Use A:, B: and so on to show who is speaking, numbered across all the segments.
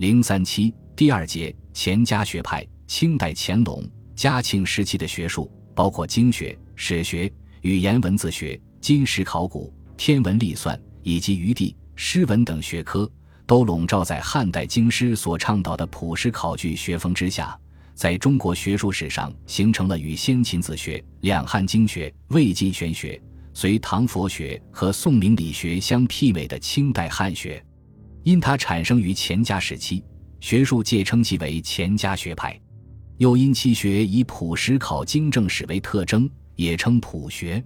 A: 零三七第二节钱家学派，清代乾隆、嘉庆时期的学术，包括经学、史学、语言文字学、金石考古、天文历算以及余地、诗文等学科，都笼罩在汉代经师所倡导的朴实考据学风之下，在中国学术史上形成了与先秦子学、两汉经学、魏晋玄学、隋唐佛学和宋明理学相媲美的清代汉学。因它产生于钱家时期，学术界称其为钱家学派；又因其学以朴实考经正史为特征，也称朴学。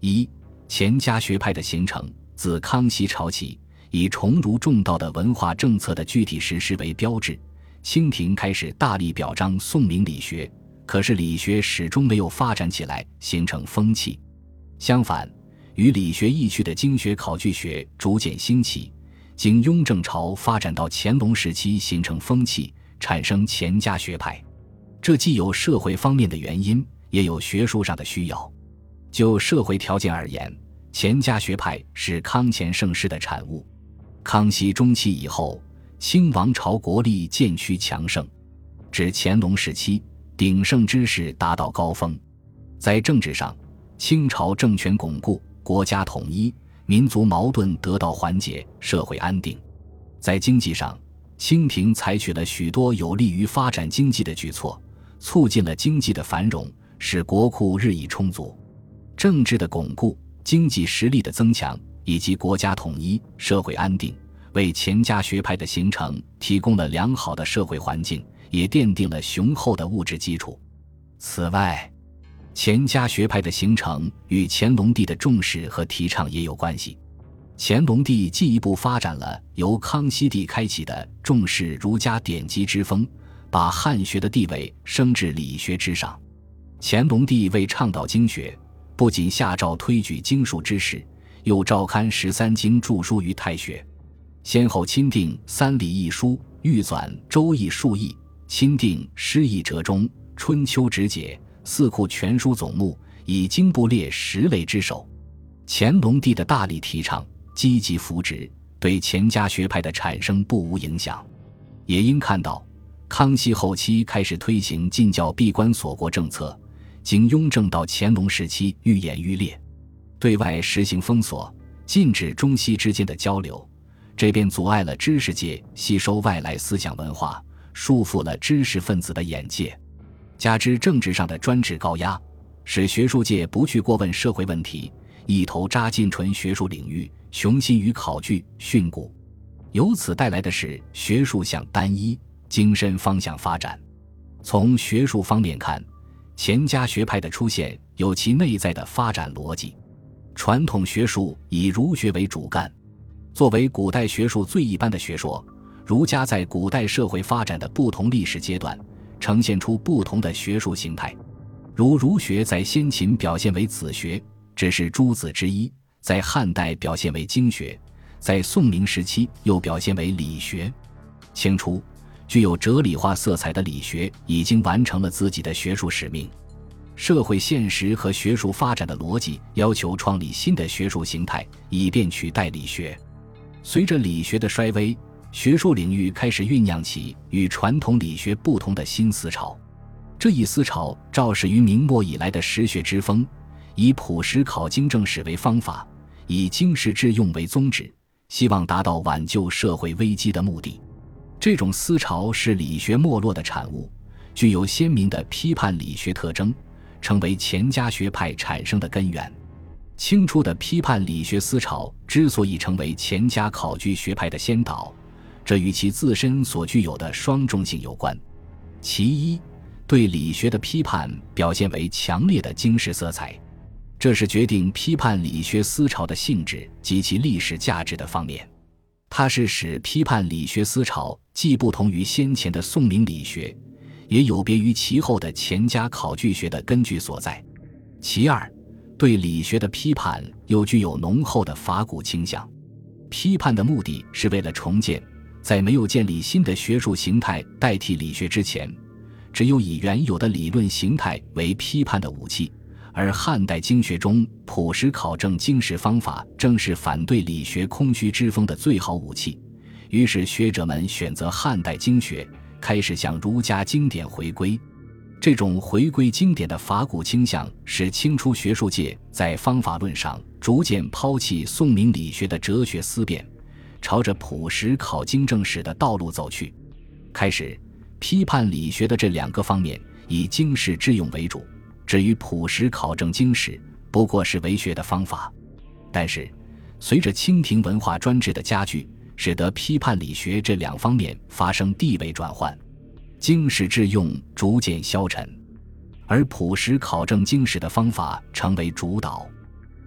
A: 一钱家学派的形成，自康熙朝起，以崇儒重道的文化政策的具体实施为标志。清廷开始大力表彰宋明理学，可是理学始终没有发展起来，形成风气。相反，与理学异趣的经学考据学逐渐兴起。经雍正朝发展到乾隆时期，形成风气，产生钱家学派。这既有社会方面的原因，也有学术上的需要。就社会条件而言，钱家学派是康乾盛世的产物。康熙中期以后，清王朝国力渐趋强盛，至乾隆时期，鼎盛之势达到高峰。在政治上，清朝政权巩固，国家统一。民族矛盾得到缓解，社会安定。在经济上，清廷采取了许多有利于发展经济的举措，促进了经济的繁荣，使国库日益充足。政治的巩固、经济实力的增强以及国家统一、社会安定，为钱家学派的形成提供了良好的社会环境，也奠定了雄厚的物质基础。此外，钱家学派的形成与乾隆帝的重视和提倡也有关系。乾隆帝进一步发展了由康熙帝开启的重视儒家典籍之风，把汉学的地位升至理学之上。乾隆帝为倡导经学，不仅下诏推举经术之士，又召刊十三经著书于太学，先后钦定《三礼一书》《御纂周易数义》，钦定《诗义折中》《春秋直解》。四库全书总目以经部列十类之首，乾隆帝的大力提倡、积极扶植，对钱家学派的产生不无影响。也应看到，康熙后期开始推行禁教闭关锁国政策，经雍正到乾隆时期愈演愈烈，对外实行封锁，禁止中西之间的交流，这便阻碍了知识界吸收外来思想文化，束缚了知识分子的眼界。加之政治上的专制高压，使学术界不去过问社会问题，一头扎进纯学术领域，雄心于考据训诂，由此带来的是学术向单一、精深方向发展。从学术方面看，钱家学派的出现有其内在的发展逻辑。传统学术以儒学为主干，作为古代学术最一般的学说，儒家在古代社会发展的不同历史阶段。呈现出不同的学术形态，如儒学在先秦表现为子学，只是诸子之一；在汉代表现为经学，在宋明时期又表现为理学。清初，具有哲理化色彩的理学已经完成了自己的学术使命。社会现实和学术发展的逻辑要求创立新的学术形态，以便取代理学。随着理学的衰微。学术领域开始酝酿起与传统理学不同的新思潮，这一思潮肇始于明末以来的实学之风，以朴实考经正史为方法，以经世致用为宗旨，希望达到挽救社会危机的目的。这种思潮是理学没落的产物，具有鲜明的批判理学特征，成为钱家学派产生的根源。清初的批判理学思潮之所以成为钱家考据学派的先导。这与其自身所具有的双重性有关。其一，对理学的批判表现为强烈的经世色彩，这是决定批判理学思潮的性质及其历史价值的方面。它是使批判理学思潮既不同于先前的宋明理学，也有别于其后的钱家考据学的根据所在。其二，对理学的批判又具有浓厚的法古倾向，批判的目的是为了重建。在没有建立新的学术形态代替理学之前，只有以原有的理论形态为批判的武器。而汉代经学中朴实考证经史方法，正是反对理学空虚之风的最好武器。于是学者们选择汉代经学，开始向儒家经典回归。这种回归经典的法古倾向，使清初学术界在方法论上逐渐抛弃宋明理学的哲学思辨，朝着朴实考经正史的道路走去。开始批判理学的这两个方面，以经世致用为主。至于朴实考证经史，不过是为学的方法。但是，随着清廷文化专制的加剧，使得批判理学这两方面发生地位转换。经史致用逐渐消沉，而朴实考证经史的方法成为主导。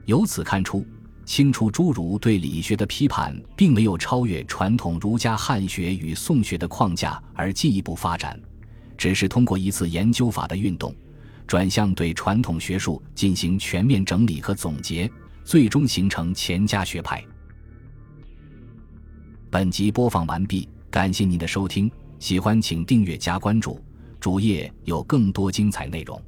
A: 由此看出，清初诸儒对理学的批判，并没有超越传统儒家汉学与宋学的框架而进一步发展，只是通过一次研究法的运动，转向对传统学术进行全面整理和总结，最终形成钱家学派。本集播放完毕，感谢您的收听。喜欢请订阅加关注，主页有更多精彩内容。